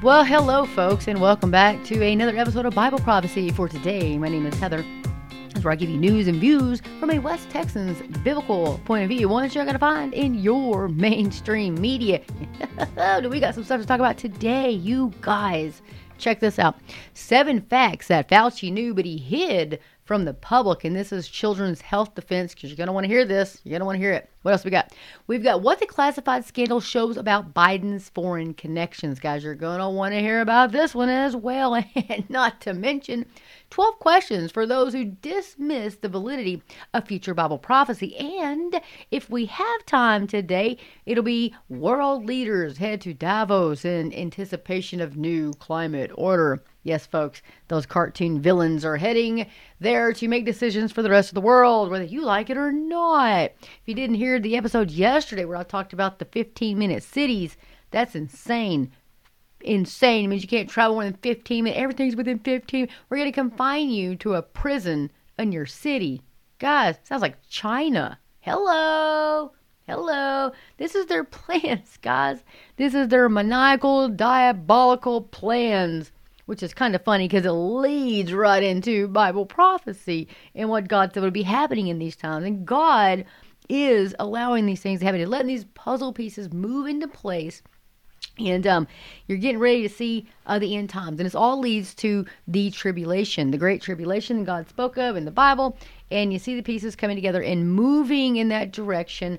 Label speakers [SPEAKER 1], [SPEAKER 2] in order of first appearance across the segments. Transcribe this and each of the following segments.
[SPEAKER 1] Well, hello, folks, and welcome back to another episode of Bible Prophecy for today. My name is Heather. That's where I give you news and views from a West Texan's biblical point of view, ones you're going to find in your mainstream media. Do we got some stuff to talk about today, you guys. Check this out seven facts that Fauci knew, but he hid from the public. And this is Children's Health Defense because you're going to want to hear this. You're going to want to hear it. What else we got? We've got what the classified scandal shows about Biden's foreign connections. Guys, you're going to want to hear about this one as well. And not to mention 12 questions for those who dismiss the validity of future Bible prophecy. And if we have time today, it'll be world leaders head to Davos in anticipation of new climate order. Yes, folks, those cartoon villains are heading there to make decisions for the rest of the world, whether you like it or not. If you didn't hear the episode yesterday where I talked about the 15 minute cities, that's insane. Insane. It means you can't travel more than 15 minutes. Everything's within 15. We're going to confine you to a prison in your city. Guys, sounds like China. Hello. Hello. This is their plans, guys. This is their maniacal, diabolical plans which is kind of funny because it leads right into Bible prophecy and what God said would be happening in these times. And God is allowing these things to happen and letting these puzzle pieces move into place. And um, you're getting ready to see uh, the end times. And this all leads to the tribulation, the great tribulation God spoke of in the Bible. And you see the pieces coming together and moving in that direction.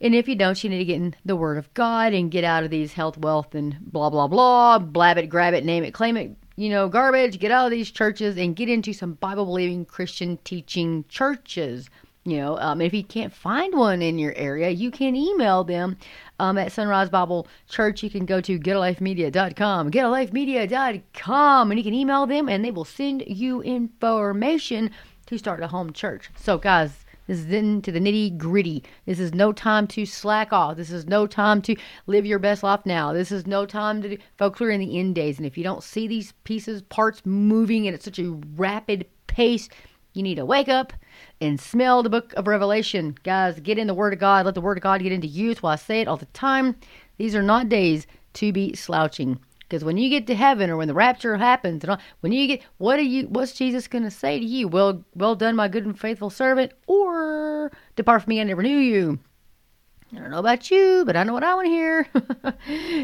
[SPEAKER 1] And if you don't, you need to get in the Word of God and get out of these health, wealth, and blah, blah, blah, blab it, grab it, name it, claim it, you know, garbage. Get out of these churches and get into some Bible believing Christian teaching churches. You know, um, if you can't find one in your area, you can email them um, at Sunrise Bible Church. You can go to getalifemedia.com, getalifemedia.com, and you can email them and they will send you information to start a home church. So, guys, this is into the nitty gritty. This is no time to slack off. This is no time to live your best life now. This is no time to folks are in the end days. And if you don't see these pieces, parts moving and at such a rapid pace, you need to wake up and smell the book of Revelation. Guys, get in the Word of God. Let the Word of God get into you. That's why I say it all the time. These are not days to be slouching. Because when you get to heaven or when the rapture happens, and all, when you get, what are you? What's Jesus to say to you? Well, well done, my good and faithful servant, or depart from me, I never knew you. I don't know about you, but I know what I want to hear.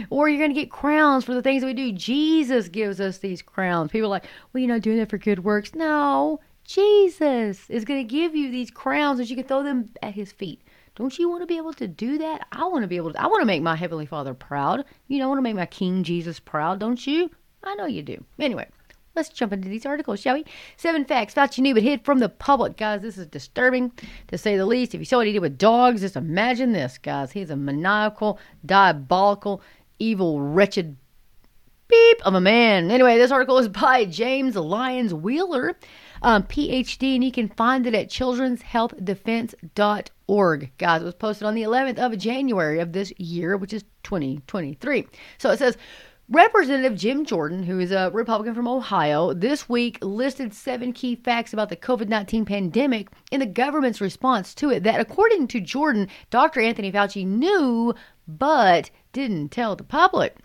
[SPEAKER 1] or you're going to get crowns for the things that we do. Jesus gives us these crowns. People are like, well, you're not doing that for good works. No, Jesus is going to give you these crowns and you can throw them at his feet. Don't you want to be able to do that? I want to be able to. I want to make my Heavenly Father proud. You know, I want to make my King Jesus proud, don't you? I know you do. Anyway, let's jump into these articles, shall we? Seven facts Fauci knew but hid from the public. Guys, this is disturbing to say the least. If you saw what he did with dogs, just imagine this, guys. He's a maniacal, diabolical, evil, wretched beep of a man. Anyway, this article is by James Lyons-Weiler um, PhD, and you can find it at children'shealthdefense.org. Guys, it was posted on the 11th of January of this year, which is 2023. So it says, Representative Jim Jordan, who is a Republican from Ohio, this week listed seven key facts about the COVID 19 pandemic and the government's response to it that, according to Jordan, Dr. Anthony Fauci knew but didn't tell the public.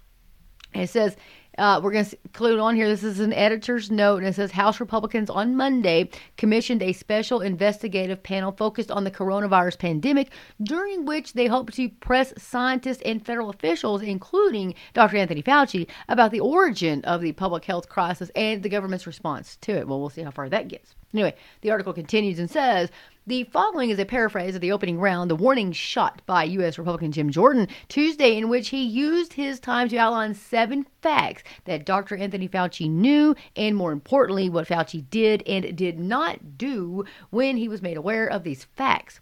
[SPEAKER 1] It says uh, we're going to include on here. This is an editor's note, and it says House Republicans on Monday commissioned a special investigative panel focused on the coronavirus pandemic, during which they hope to press scientists and federal officials, including Dr. Anthony Fauci, about the origin of the public health crisis and the government's response to it. Well, we'll see how far that gets. Anyway, the article continues and says the following is a paraphrase of the opening round, the warning shot by U.S. Republican Jim Jordan Tuesday, in which he used his time to outline seven facts that Dr. Anthony Fauci knew, and more importantly, what Fauci did and did not do when he was made aware of these facts.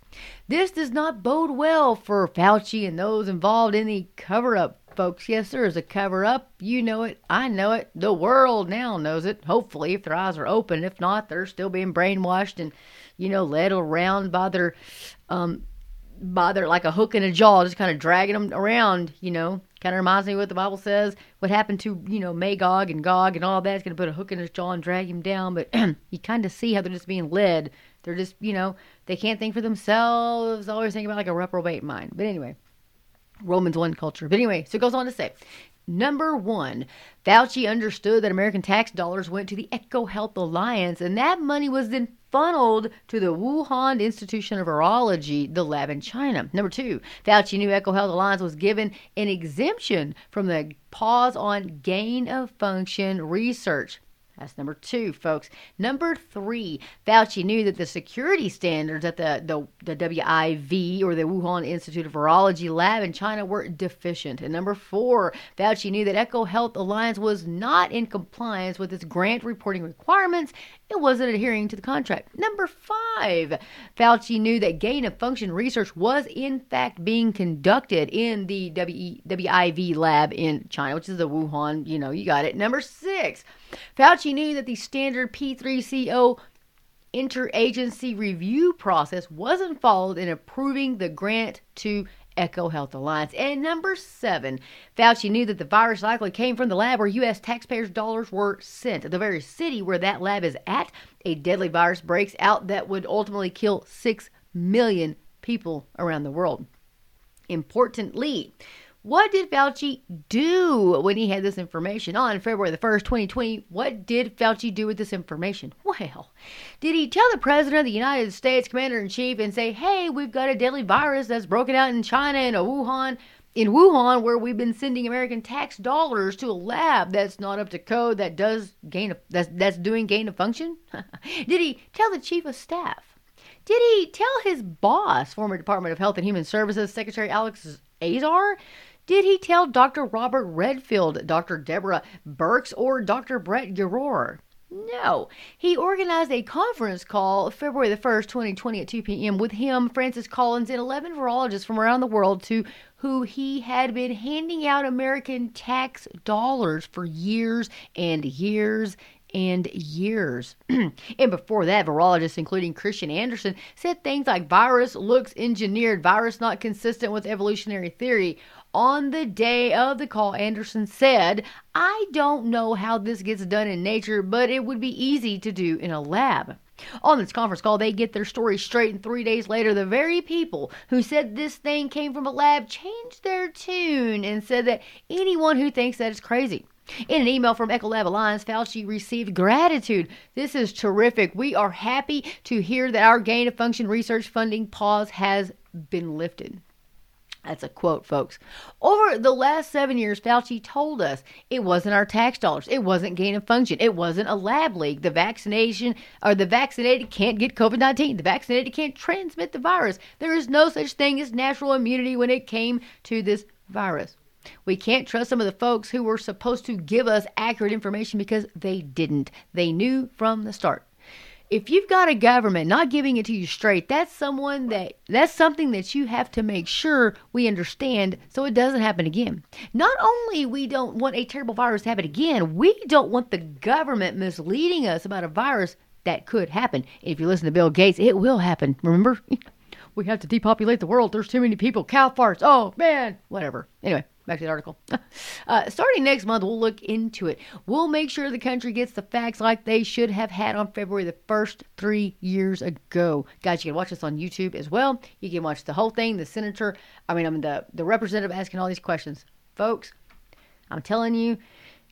[SPEAKER 1] This does not bode well for Fauci and those involved in the cover up folks. Yes, there is a cover up. You know it. I know it. The world now knows it. Hopefully, if their eyes are open. If not, they're still being brainwashed and you know, led around by their, um, by their like a hook in a jaw, just kind of dragging them around. You know, kind of reminds me of what the Bible says. What happened to you know Magog and Gog and all that? It's going to put a hook in his jaw and drag him down. But you kind of see how they're just being led. They're just you know they can't think for themselves. Always think about like a reprobate mind. But anyway. Romans 1 culture. But anyway, so it goes on to say Number one, Fauci understood that American tax dollars went to the EcoHealth Alliance, and that money was then funneled to the Wuhan Institution of Virology, the lab in China. Number two, Fauci knew EcoHealth Alliance was given an exemption from the pause on gain of function research. That's number two, folks. Number three, Fauci knew that the security standards at the, the, the WIV or the Wuhan Institute of Virology lab in China were deficient. And number four, Fauci knew that EcoHealth Alliance was not in compliance with its grant reporting requirements. It wasn't adhering to the contract. Number five, Fauci knew that gain of function research was in fact being conducted in the WIV lab in China, which is the Wuhan, you know, you got it. Number six, Fauci knew that the standard P3CO interagency review process wasn't followed in approving the grant to EcoHealth Alliance. And number seven, Fauci knew that the virus likely came from the lab where U.S. taxpayers' dollars were sent. The very city where that lab is at, a deadly virus breaks out that would ultimately kill 6 million people around the world. Importantly, what did Fauci do when he had this information on February the 1st, 2020? What did Fauci do with this information? Well, did he tell the President of the United States, Commander in Chief, and say, hey, we've got a deadly virus that's broken out in China and a Wuhan? In Wuhan, where we've been sending American tax dollars to a lab that's not up to code, that does gain of, that's that's doing gain of function, did he tell the chief of staff? Did he tell his boss, former Department of Health and Human Services Secretary Alex Azar? Did he tell Dr. Robert Redfield, Dr. Deborah Birx, or Dr. Brett Giroir? No. He organized a conference call February the 1st, 2020 at 2 p.m. with him, Francis Collins, and 11 virologists from around the world to who he had been handing out American tax dollars for years and years and years. and before that, virologists, including Kristian Andersen, said things like virus looks engineered, virus not consistent with evolutionary theory. On the day of the call, Andersen said, I don't know how this gets done in nature, but it would be easy to do in a lab. On this conference call, they get their story straight, and three days later, the very people who said this thing came from a lab changed their tune and said that anyone who thinks that is crazy. In an email from Ecolab Alliance, Fauci received gratitude. This is terrific. We are happy to hear that our gain of function research funding pause has been lifted. That's a quote, folks. Over the last seven years, Fauci told us it wasn't our tax dollars. It wasn't gain of function. It wasn't a lab leak. The vaccination or the vaccinated can't get COVID 19. The vaccinated can't transmit the virus. There is no such thing as natural immunity when it came to this virus. We can't trust some of the folks who were supposed to give us accurate information because they didn't. They knew from the start if you've got a government not giving it to you straight, that's someone that that's something that you have to make sure we understand so it doesn't happen again. Not only we don't want a terrible virus to happen again, we don't want the government misleading us about a virus that could happen. If you listen to Bill Gates, it will happen. Remember? we have to depopulate the world. There's too many people. Cow farts. Oh man, whatever. Anyway, back to the article. uh, starting next month, we'll look into it. We'll make sure the country gets the facts like they should have had on February the 1st, three years ago. Guys, you can watch this on YouTube as well. You can watch the whole thing. The senator, I mean, I mean the, the representative asking all these questions. Folks, I'm telling you,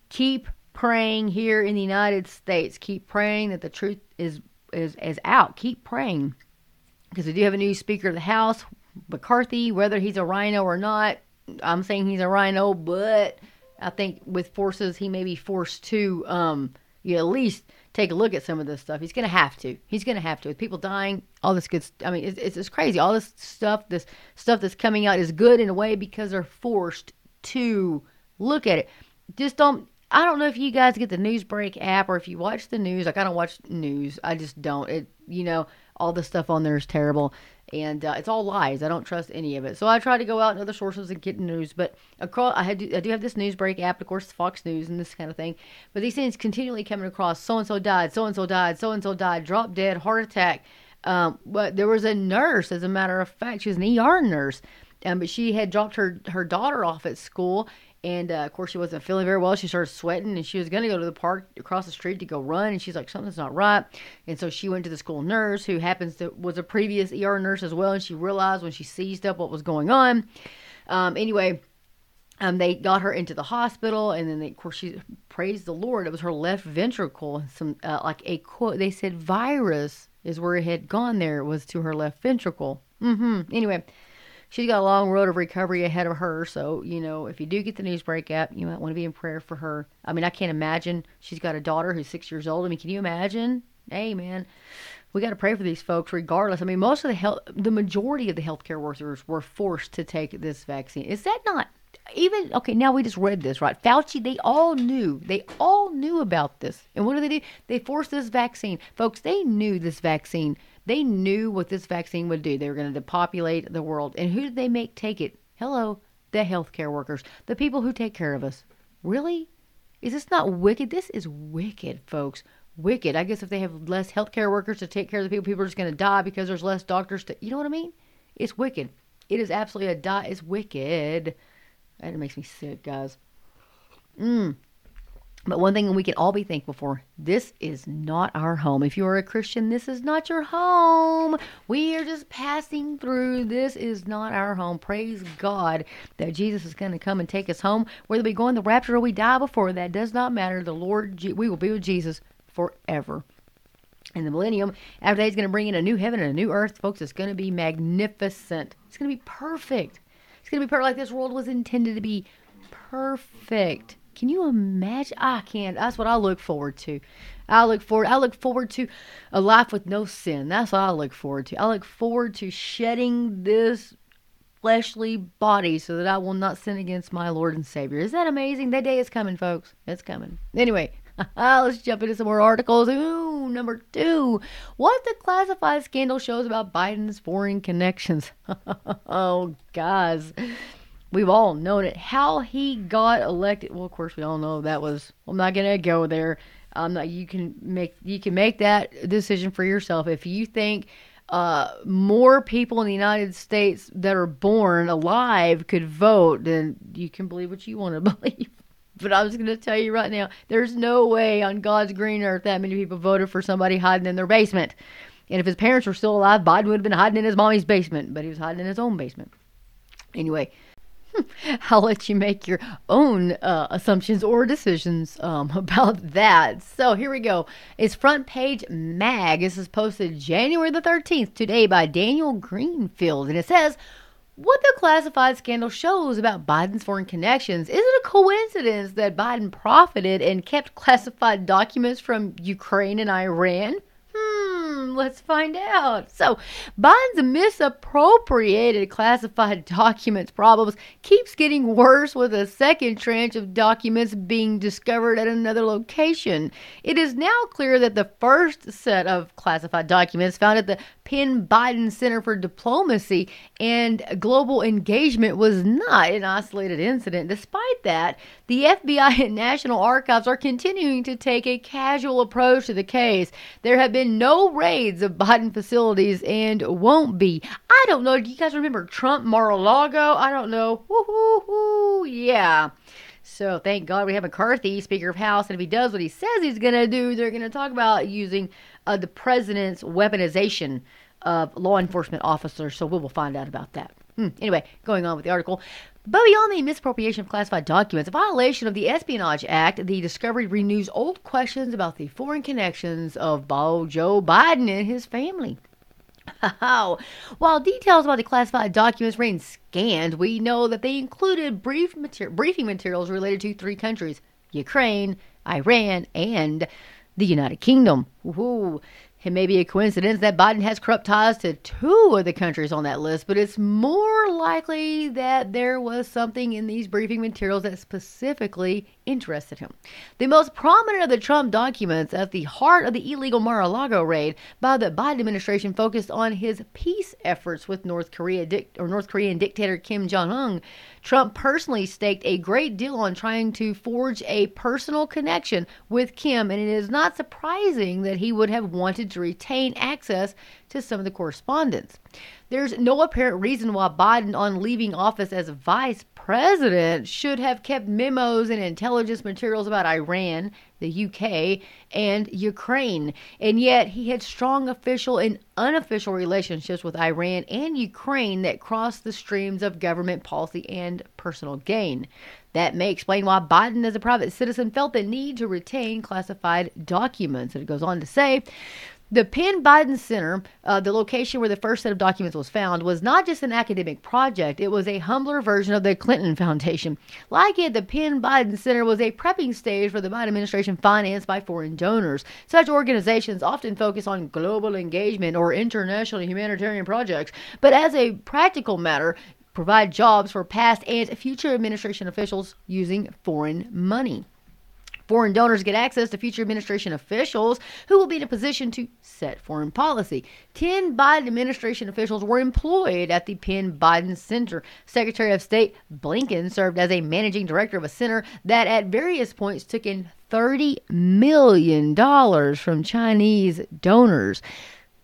[SPEAKER 1] keep praying here in the United States. Keep praying that the truth is is is out. Keep praying because we do have a new Speaker of the House, McCarthy. Whether he's a rhino or not, I'm saying he's a rhino, but I think with forces he may be forced to um, you at least take a look at some of this stuff. He's to have to. He's to have to. With people dying, all this good. I mean, it's, it's, it's crazy. All this stuff, this stuff that's coming out is good in a way because they're forced to look at it. Just don't. I don't know if you guys get the Newsbreak app or if you watch the news. Like I don't watch news. I just don't. It. You know, all the stuff on there is terrible and uh, it's all lies. I don't trust any of it. So I try to go out in other sources and get news. But across, I, had, I do have this Newsbreak app, of course, Fox News and this kind of thing. But these things continually coming across. So and so died. So and so died. So and so died. Drop dead. Heart attack. Um, but there was a nurse, as a matter of fact, she was an ER nurse, um, but she had dropped her her daughter off at school And uh, of course, she wasn't feeling very well. She started sweating, and she was going to go to the park across the street to go run. And she's like, something's not right. And so she went to the school nurse, who happens to was a previous ER nurse as well. And she realized when she seized up what was going on. Um, anyway, um, they got her into the hospital, and then they, of course she praised the Lord. It was her left ventricle. Some uh, like a quote. They said virus is where it had gone. There it was to her left ventricle. Mm-hmm. Anyway, she's got a long road of recovery ahead of her. So, you know, if you do get the news breakout, you might want to be in prayer for her. I mean, I can't imagine she's got a daughter who's six years old. I mean, can you imagine? Hey, man, we got to pray for these folks regardless. I mean, most of the health, the majority of the healthcare workers were forced to take this vaccine. Is that not even okay? Now we just read this, right? Fauci, they all knew. They all knew about this. And what do they do? They forced this vaccine. Folks, they knew this vaccine they knew what this vaccine would do. They were going to depopulate the world. And who did they make take it? Hello, the healthcare workers, the people who take care of us. Really? Is this not wicked? This is wicked, folks. Wicked. I guess if they have less healthcare workers to take care of the people, people are just going to die because there's less doctors to. You know what I mean? It's wicked. It is absolutely a die. It's wicked. And it makes me sick, guys. Mm. But one thing we can all be thankful for this is not our home. If you are a Christian, this is not your home. We are just passing through. This is not our home. Praise God that Jesus is going to come and take us home. Whether we go in the rapture or we die before that does not matter. The Lord, we will be with Jesus forever. In the millennium, after He's going to bring in a new heaven and a new earth, folks. It's going to be magnificent. It's going to be perfect. It's going to be perfect like this world was intended to be perfect. Can you imagine? I can't. That's what I look forward to. I look forward. I look forward to a life with no sin. That's what I look forward to. I look forward to shedding this fleshly body so that I will not sin against my Lord and Savior. Is that amazing? That day is coming, folks. It's coming. Anyway, let's jump into some more articles. Ooh, number two. What the classified scandal shows about Biden's foreign connections. oh, guys we've all known it. How he got elected. Well, of course, we all know that was. I'm not gonna go there. You can make you can make that decision for yourself if you think uh, more people in the United States that are born alive could vote, then you can believe what you want to believe. But I'm just going to tell you right now, there's no way on God's green earth that many people voted for somebody hiding in their basement. And if his parents were still alive, Biden would have been hiding in his mommy's basement, but he was hiding in his own basement. Anyway, I'll let you make your own uh, assumptions or decisions um, about that. So here we go. It's Front Page Mag. This is posted January the 13th today by Daniel Greenfield. And it says, what the classified scandal shows about Biden's foreign connections. Is it a coincidence that Biden profited and kept classified documents from Ukraine and Iran? Hmm, let's find out. So, Biden's misappropriated classified documents problems keeps getting worse with a second tranche of documents being discovered at another location. It is now clear that the first set of classified documents found at the Penn Biden Center for Diplomacy and Global Engagement was not an isolated incident. Despite that, the FBI and National Archives are continuing to take a casual approach to the case. There have been no raids of Biden facilities and won't be. I don't know. Do you guys remember Trump Mar-a-Lago? I don't know. Woo-hoo-hoo. Yeah. So thank God we have McCarthy, Speaker of House, and if he does what he says he's going to do, they're going to talk about using uh, the president's weaponization of law enforcement officers. So we will find out about that. Hmm. Anyway, going on with the article. But beyond the misappropriation of classified documents, a violation of the Espionage Act, the discovery renews old questions about the foreign connections of Joe Biden and his family. While details about the classified documents remain scanned, we know that they included brief mater- briefing materials related to three countries Ukraine, Iran, and the United Kingdom. Ooh, it may be a coincidence that Biden has corrupt ties to two of the countries on that list, but it's more likely that there was something in these briefing materials that specifically interested him. The most prominent of the Trump documents at the heart of the illegal Mar-a-Lago raid by the Biden administration focused on his peace efforts with North Korea or North Korean dictator Kim Jong-un. Trump personally staked a great deal on trying to forge a personal connection with Kim, and it is not surprising that he would have wanted to retain access to some of the correspondence. There's no apparent reason why Biden, on leaving office as vice president, should have kept memos and intelligence materials about Iran, the UK, and Ukraine. And yet, he had strong official and unofficial relationships with Iran and Ukraine that crossed the streams of government policy and personal gain. That may explain why Biden, as a private citizen, felt the need to retain classified documents. And it goes on to say the Penn Biden Center, uh, the location where the first set of documents was found, was not just an academic project, it was a humbler version of the Clinton Foundation. Like it, the Penn Biden Center was a prepping stage for the Biden administration financed by foreign donors. Such organizations often focus on global engagement or international humanitarian projects, but as a practical matter, provide jobs for past and future administration officials using foreign money. Foreign donors get access to future administration officials who will be in a position to set foreign policy. Ten Biden administration officials were employed at the Penn Biden Center. Secretary of State Blinken served as a managing director of a center that at various points took in $30 million from Chinese donors.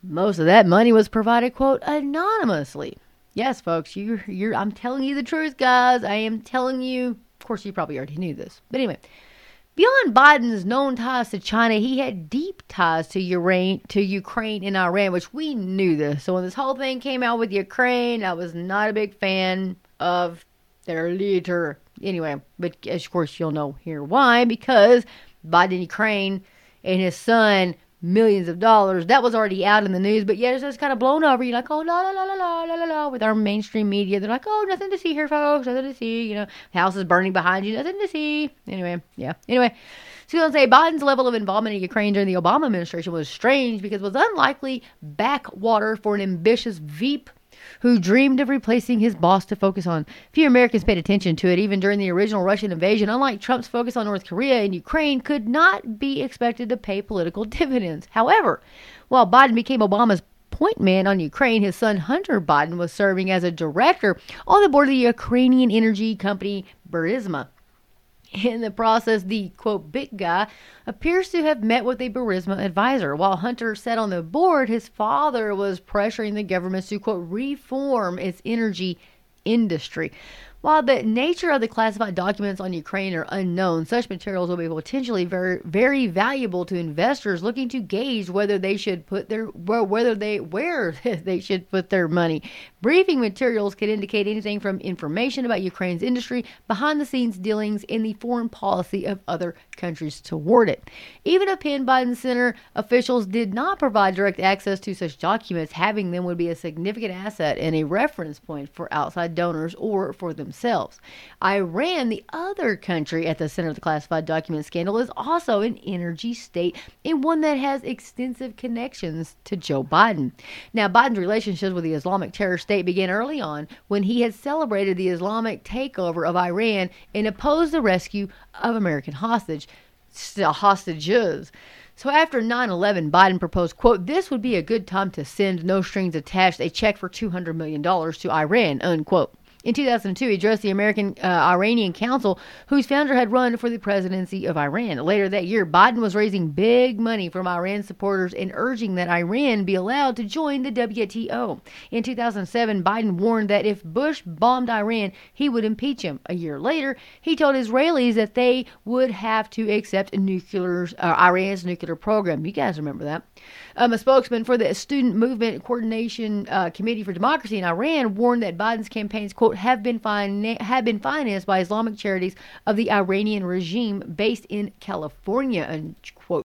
[SPEAKER 1] Most of that money was provided, quote, anonymously. Yes, folks, you you're I'm telling you the truth, guys. I am telling you. Of course, you probably already knew this. But anyway, Beyond Biden's known ties to China, he had deep ties to Ukraine, to Ukraine and Iran, which we knew this. So when this whole thing came out with Ukraine, I was not a big fan of their leader. Anyway, but of course you'll know here why because Biden Ukraine and his son millions of dollars. That was already out in the news, but yet it's just kind of blown over. You're like, oh, la, la, la, la, la, la, la, la, with our mainstream media. They're like, oh, nothing to see here, folks. Nothing to see. You know, house is burning behind you. Nothing to see. Anyway, yeah. Anyway, so you say Biden's level of involvement in Ukraine during the Obama administration was strange because it was unlikely backwater for an ambitious Veep who dreamed of replacing his boss to focus on. Few Americans paid attention to it even during the original Russian invasion. Unlike Trump's focus on North Korea and Ukraine, could not be expected to pay political dividends. However, while Biden became Obama's point man on Ukraine, his son Hunter Biden was serving as a director on the board of the Ukrainian energy company Burisma. In the process, the quote big guy appears to have met with a Burisma advisor. While Hunter sat on the board, his father was pressuring the government to quote reform its energy industry. While the nature of the classified documents on Ukraine are unknown, such materials will be potentially very, very valuable to investors looking to gauge whether they should put their whether they where they should put their money. Briefing materials could indicate anything from information about Ukraine's industry, behind the scenes dealings, and the foreign policy of other countries toward it. Even if Penn Biden Center officials did not provide direct access to such documents, having them would be a significant asset and a reference point for outside donors or for themselves. Iran, the other country at the center of the classified document scandal, is also an energy state and one that has extensive connections to Joe Biden. Now, Biden's relationships with the Islamic terror state began early on when he had celebrated the Islamic takeover of Iran and opposed the rescue of American hostage hostages. So after 9/11, Biden proposed, "quote This would be a good time to send no strings attached a check for 200 million dollars to Iran." Unquote. In 2002, he addressed the American uh, Iranian Council, whose founder had run for the presidency of Iran. Later that year, Biden was raising big money from Iran supporters and urging that Iran be allowed to join the WTO. In 2007, Biden warned that if Bush bombed Iran, he would impeach him. A year later, he told Israelis that they would have to accept nuclear, uh, Iran's nuclear program. You guys remember that? Um, a spokesman for the Student Movement Coordination uh, Committee for Democracy in Iran warned that Biden's campaign's quote have been fin- have been financed by Islamic charities of the Iranian regime based in California unquote.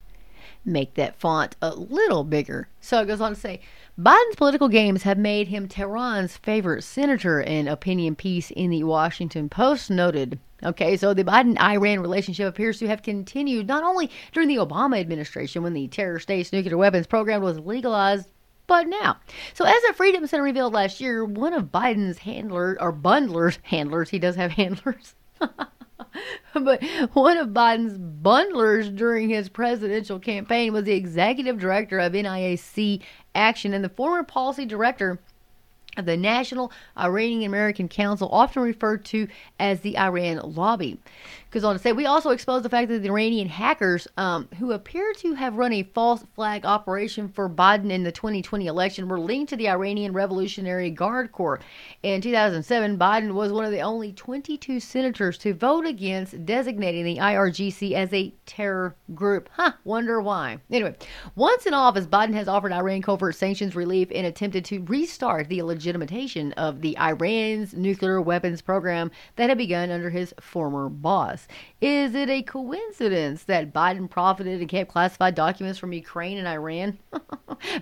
[SPEAKER 1] Make that font a little bigger. So it goes on to say. Biden's political games have made him Tehran's favorite senator, an opinion piece in the Washington Post noted. Okay, so the Biden Iran relationship appears to have continued not only during the Obama administration when the terror state's nuclear weapons program was legalized, but now. So, as the Freedom Center revealed last year, one of Biden's handlers, or bundlers, handlers, he does have handlers. but one of Biden's bundlers during his presidential campaign was the executive director of NIAC Action and the former policy director the National Iranian American Council, often referred to as the Iran Lobby. Goes on to say, we also exposed the fact that the Iranian hackers, um, who appear to have run a false flag operation for Biden in the 2020 election, were linked to the Iranian Revolutionary Guard Corps. In 2007, Biden was one of the only 22 senators to vote against designating the IRGC as a terror group. Huh, wonder why. Anyway, once in office, Biden has offered Iran covert sanctions relief and attempted to restart the legitimation of the Iran's nuclear weapons program that had begun under his former boss. Is it a coincidence that Biden profited and kept classified documents from Ukraine and Iran?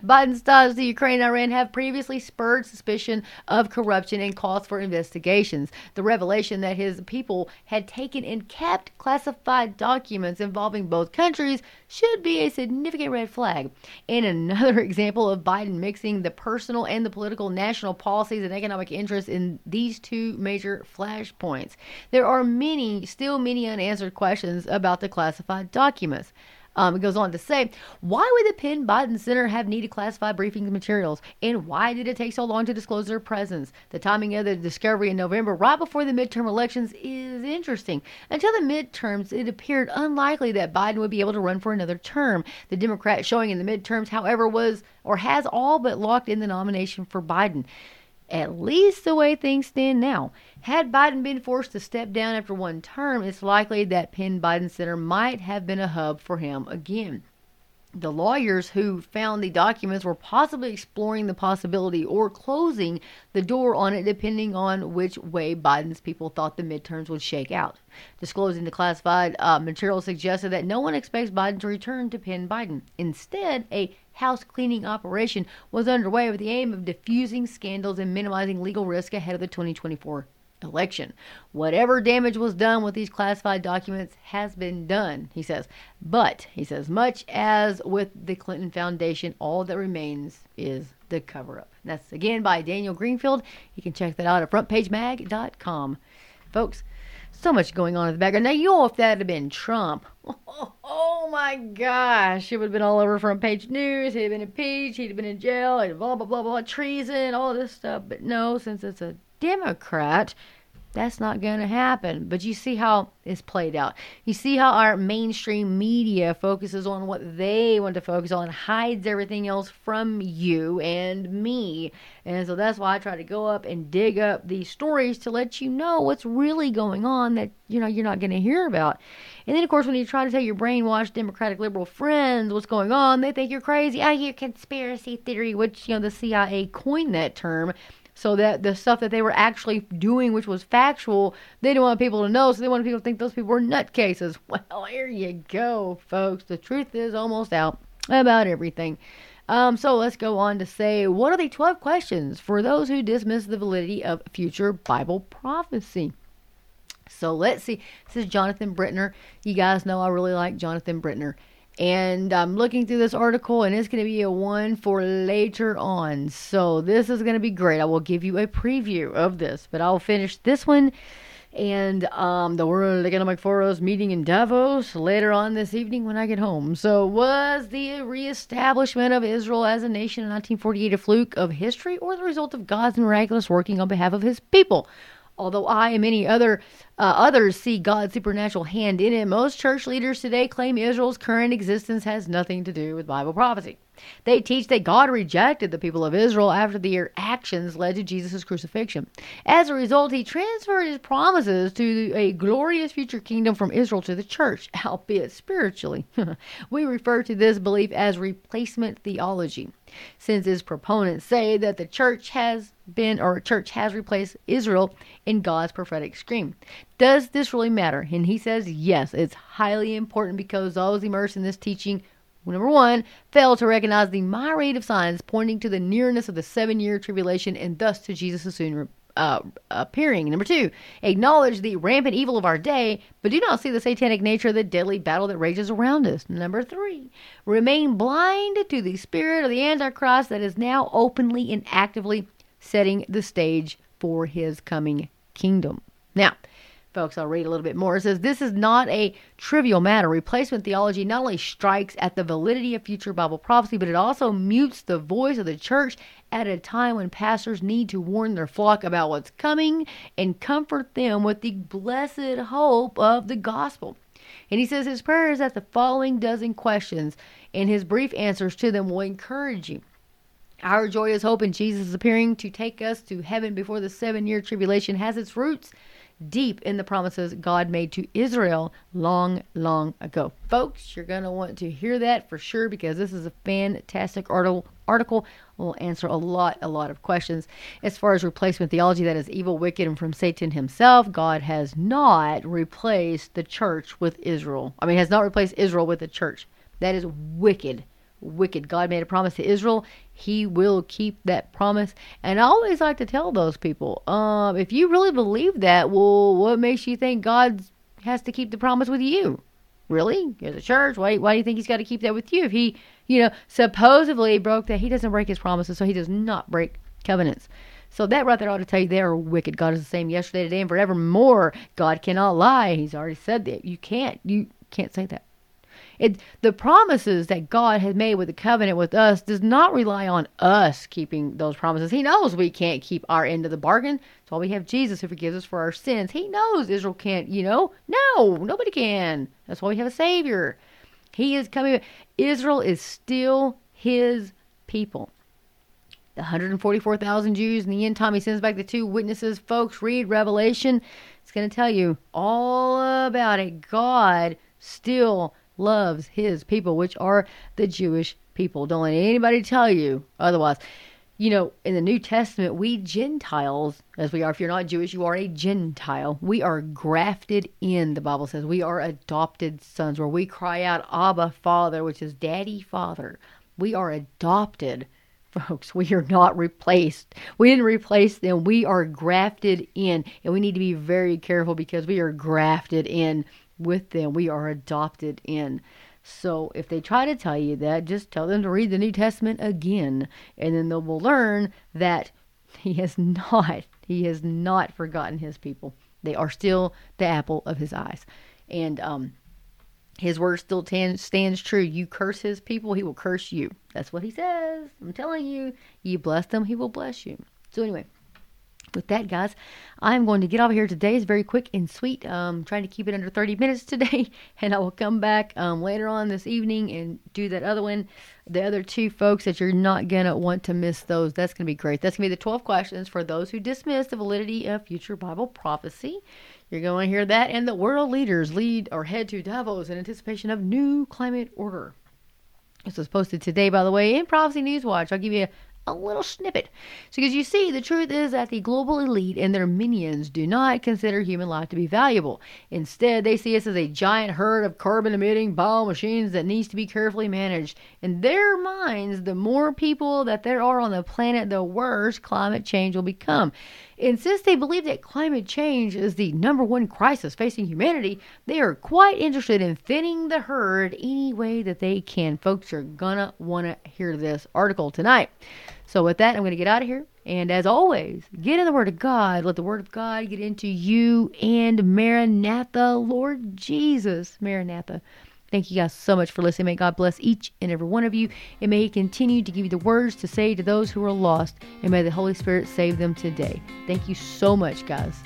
[SPEAKER 1] Biden's ties to Ukraine and Iran have previously spurred suspicion of corruption and calls for investigations. The revelation that his people had taken and kept classified documents involving both countries should be a significant red flag. And another example of Biden mixing the personal and the political national policies and economic interests in these two major flashpoints. There are many, still many unanswered questions about the classified documents. Um, it goes on to say, why would the Penn Biden Center have needed classified briefing materials? And why did it take so long to disclose their presence? The timing of the discovery in November, right before the midterm elections, is interesting. Until the midterms, it appeared unlikely that Biden would be able to run for another term. The Democrat showing in the midterms, however, was or has all but locked in the nomination for Biden at least the way things stand now. Had Biden been forced to step down after one term, it's likely that Penn Biden Center might have been a hub for him again. The lawyers who found the documents were possibly exploring the possibility or closing the door on it depending on which way Biden's people thought the midterms would shake out. Disclosing the classified uh, material suggested that no one expects Biden to return to Penn Biden. Instead, a house cleaning operation was underway with the aim of diffusing scandals and minimizing legal risk ahead of the 2024 election. Whatever damage was done with these classified documents has been done, he says. But, he says, much as with the Clinton Foundation, all that remains is the cover up. That's again by Daniel Greenfield. You can check that out at frontpagemag.com. Folks, so much going on in the background. Now, you know, if that had been Trump, oh, oh, my gosh, it would have been all over front page news. He'd have been impeached. He'd have been in jail. Blah, blah, blah, blah, treason, all this stuff. But no, since it's a Democrat, that's not going to happen. But you see how it's played out. You see how our mainstream media focuses on what they want to focus on, and hides everything else from you and me. And so that's why I try to go up and dig up these stories to let you know what's really going on that you know you're not going to hear about. And then of course when you try to tell your brainwashed Democratic liberal friends what's going on, they think you're crazy. Oh, you conspiracy theory, which you know the CIA coined that term so that the stuff that they were actually doing, which was factual, they didn't want people to know, so they wanted people to think those people were nutcases. Well, here you go, folks. The truth is almost out about everything. Um, so let's go on to say, what are the 12 questions for those who dismiss the validity of future Bible prophecy? So let's see. This is Jonathan Brentner. You guys know I really like Jonathan Brentner. And I'm looking through this article, and it's going to be a one for later on. So this is going to be great. I will give you a preview of this, but I'll finish this one and um, the World Economic Forum's meeting in Davos later on this evening when I get home. So, was the reestablishment of Israel as a nation in 1948 a fluke of history or the result of God's miraculous working on behalf of his people? Although I and many other uh, others see God's supernatural hand in it, most church leaders today claim Israel's current existence has nothing to do with Bible prophecy. They teach that God rejected the people of Israel after their actions led to Jesus' crucifixion. As a result, he transferred his promises to a glorious future kingdom from Israel to the church, albeit spiritually. we refer to this belief as replacement theology, since its proponents say that the church has been or church has replaced Israel in God's prophetic scream. Does this really matter? And he says yes, it's highly important because those immersed in this teaching Number one, fail to recognize the myriad of signs pointing to the nearness of the seven year tribulation and thus to Jesus' soon uh, appearing. Number two, acknowledge the rampant evil of our day, but do not see the satanic nature of the deadly battle that rages around us. Number three, remain blind to the spirit of the Antichrist that is now openly and actively setting the stage for his coming kingdom. Now, Folks, I'll read a little bit more. It says, This is not a trivial matter. Replacement theology not only strikes at the validity of future Bible prophecy, but it also mutes the voice of the church at a time when pastors need to warn their flock about what's coming and comfort them with the blessed hope of the gospel. And he says his prayer is that the following dozen questions and his brief answers to them will encourage you. Our joyous hope in Jesus appearing to take us to heaven before the seven year tribulation has its roots deep in the promises God made to Israel long, long ago. Folks, you're going to want to hear that for sure because this is a fantastic article. Article will answer a lot, a lot of questions. As far as replacement theology, that is evil, wicked, and from Satan himself, God has not replaced the church with Israel. I mean, has not replaced Israel with the church. That is wicked wicked. God made a promise to Israel. He will keep that promise. And I always like to tell those people, um, if you really believe that, well, what makes you think God has to keep the promise with you? Really? You're the church. Why, why do you think he's got to keep that with you? If he, you know, supposedly broke that, he doesn't break his promises, so he does not break covenants. So that right there ought to tell you they are wicked. God is the same yesterday, today, and forevermore. God cannot lie. He's already said that. You can't. You can't say that. It, the promises that God has made with the covenant with us does not rely on us keeping those promises. He knows we can't keep our end of the bargain. That's why we have Jesus who forgives us for our sins. He knows Israel can't, you know. No, nobody can. That's why we have a Savior. He is coming. Israel is still his people. The 144,000 Jews in the end time, he sends back the two witnesses. Folks, read Revelation. It's going to tell you all about it. God still loves his people, which are the Jewish people. Don't let anybody tell you otherwise. You know, in the New Testament, we Gentiles, as we are, if you're not Jewish, you are a Gentile. We are grafted in, the Bible says. We are adopted sons, where we cry out, Abba, Father, which is Daddy, Father. We are adopted folks. We are not replaced. We didn't replace them. We are grafted in. And we need to be very careful because we are grafted in with them. We are adopted in. So if they try to tell you that, just tell them to read the New Testament again, and then they will learn that he has not, he has not forgotten his people. They are still the apple of his eyes, and um, his word still t- stands true. You curse his people, he will curse you. That's what he says. I'm telling you. You bless them, he will bless you. So anyway with that, guys, I'm going to get off here today. It's very quick and sweet. Um, trying to keep it under 30 minutes today, and I will come back um, later on this evening and do that other one. The other two folks that you're not gonna want to miss those. That's gonna be great. That's gonna be the 12 questions for those who dismiss the validity of future Bible prophecy. You're going to hear that, and the world leaders lead or head to Davos in anticipation of new climate order. This was posted today, by the way, in Prophecy News Watch. I'll give you a a little snippet. So, because you see, the truth is that the global elite and their minions do not consider human life to be valuable. Instead, they see us as a giant herd of carbon emitting bio machines that needs to be carefully managed. In their minds, the more people that there are on the planet, the worse climate change will become. And since they believe that climate change is the number one crisis facing humanity, they are quite interested in thinning the herd any way that they can. Folks are gonna want to hear this article tonight. So, with that, I'm going to get out of here. And as always, get in the Word of God. Let the Word of God get into you and Maranatha, Lord Jesus. Maranatha. Thank you guys so much for listening. May God bless each and every one of you. And may He continue to give you the words to say to those who are lost. And may the Holy Spirit save them today. Thank you so much, guys.